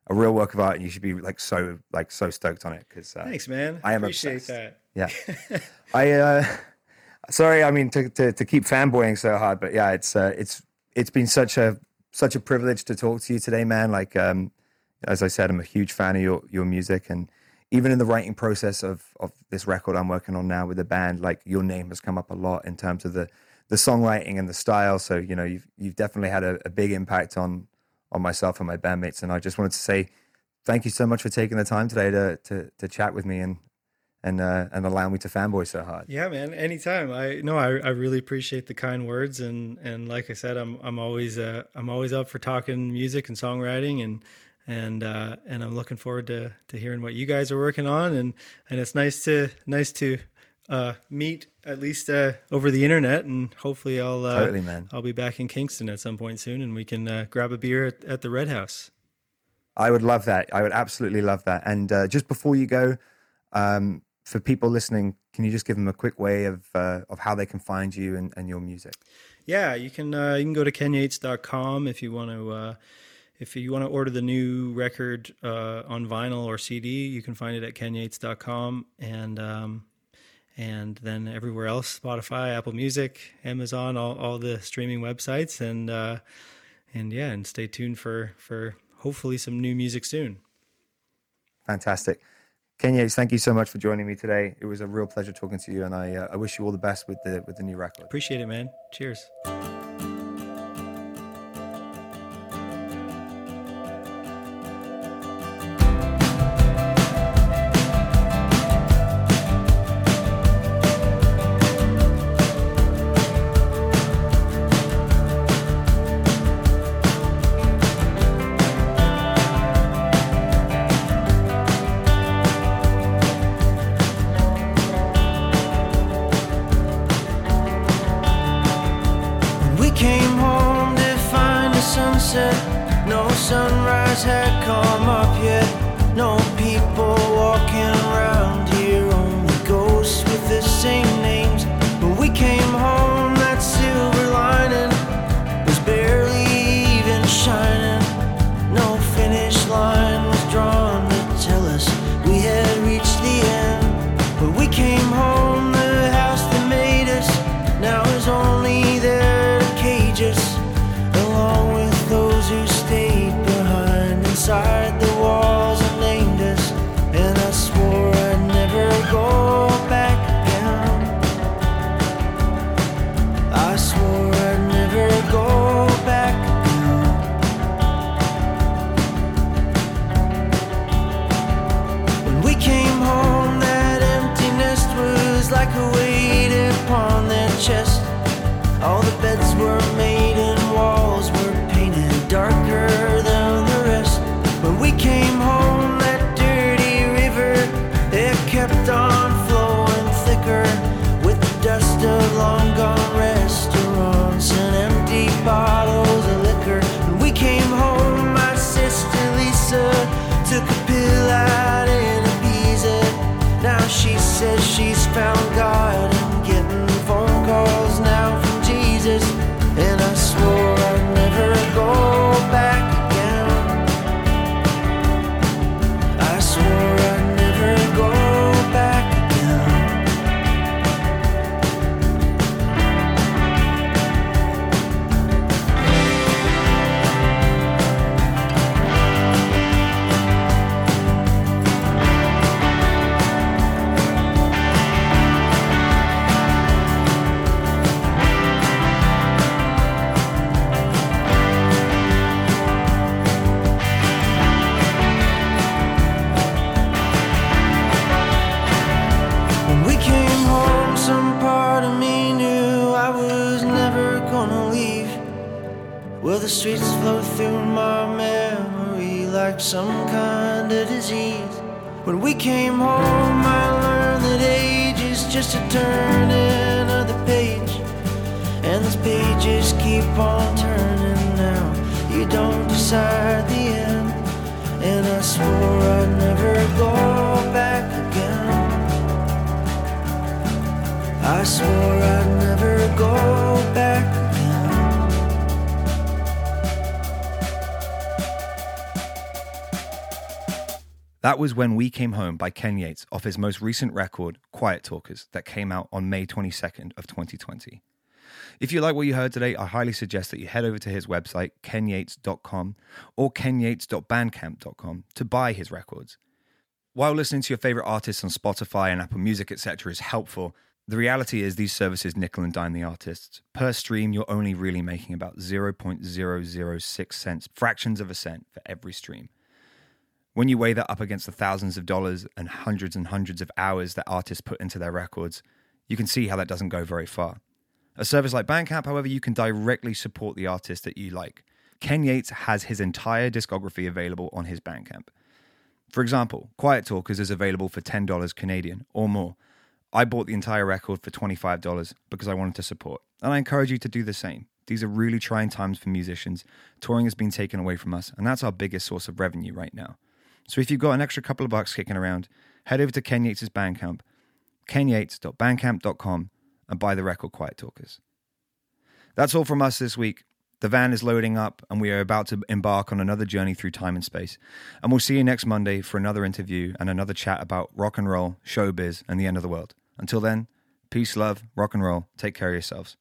a real work of art. And you should be like so, like so stoked on it because uh,
thanks, man. I am appreciate obsessed. that.
Yeah, I. Uh, sorry, I mean to, to to keep fanboying so hard, but yeah, it's uh, it's it's been such a such a privilege to talk to you today, man. Like, um, as I said, I'm a huge fan of your your music and even in the writing process of of this record I'm working on now with the band, like your name has come up a lot in terms of the the songwriting and the style. So you know you've you've definitely had a, a big impact on on myself and my bandmates. And I just wanted to say thank you so much for taking the time today to to to chat with me and and uh, and allow me to fanboy so hard.
Yeah, man. Anytime. I no, I, I really appreciate the kind words and and like I said, I'm I'm always uh, I'm always up for talking music and songwriting and and uh, and I'm looking forward to to hearing what you guys are working on and and it's nice to nice to uh, meet at least uh, over the internet and hopefully I'll uh,
totally, man.
I'll be back in Kingston at some point soon and we can uh, grab a beer at, at, the Red House.
I would love that. I would absolutely love that. And uh, just before you go, um, for people listening, can you just give them a quick way of uh, of how they can find you and, and your music?
Yeah, you can you can go to kenyates.com if you want to if you want to order the new record uh, on vinyl or CD, you can find it at kenyates.com and um, and then everywhere else, Spotify, Apple Music, Amazon, all, all the streaming websites, and uh, and yeah, and stay tuned for for hopefully some new music soon.
Fantastic. Kenya, thank you so much for joining me today. It was a real pleasure talking to you, and I, uh, I wish you all the best with the with the new record.
Appreciate it, man. Cheers.
found the streets flow through my memory like some kind of disease? When we came home, I learned that age is just a turning of the page. And those pages keep on turning now. You don't decide the end. And I swore I'd never go back again. I swore I'd never go back
That was When We Came Home by Ken Yates off his most recent record, Quiet Talkers, that came out on May 22nd of 2020. If you like what you heard today, I highly suggest that you head over to his website, kenyates.com or kenyates.bandcamp.com to buy his records. While listening to your favorite artists on Spotify and Apple Music, etc., is helpful, the reality is these services nickel and dime the artists. Per stream, you're only really making about 0.006 cents, fractions of a cent for every stream. When you weigh that up against the thousands of dollars and hundreds and hundreds of hours that artists put into their records, you can see how that doesn't go very far. A service like Bandcamp, however, you can directly support the artist that you like. Ken Yates has his entire discography available on his Bandcamp. For example, Quiet Talkers is available for $10 Canadian or more. I bought the entire record for $25 because I wanted to support, and I encourage you to do the same. These are really trying times for musicians. Touring has been taken away from us, and that's our biggest source of revenue right now. So if you've got an extra couple of bucks kicking around, head over to Ken Yates' Bandcamp, kenyates.bandcamp.com, and buy the record Quiet Talkers. That's all from us this week. The van is loading up, and we are about to embark on another journey through time and space. And we'll see you next Monday for another interview and another chat about rock and roll, showbiz, and the end of the world. Until then, peace, love, rock and roll. Take care of yourselves.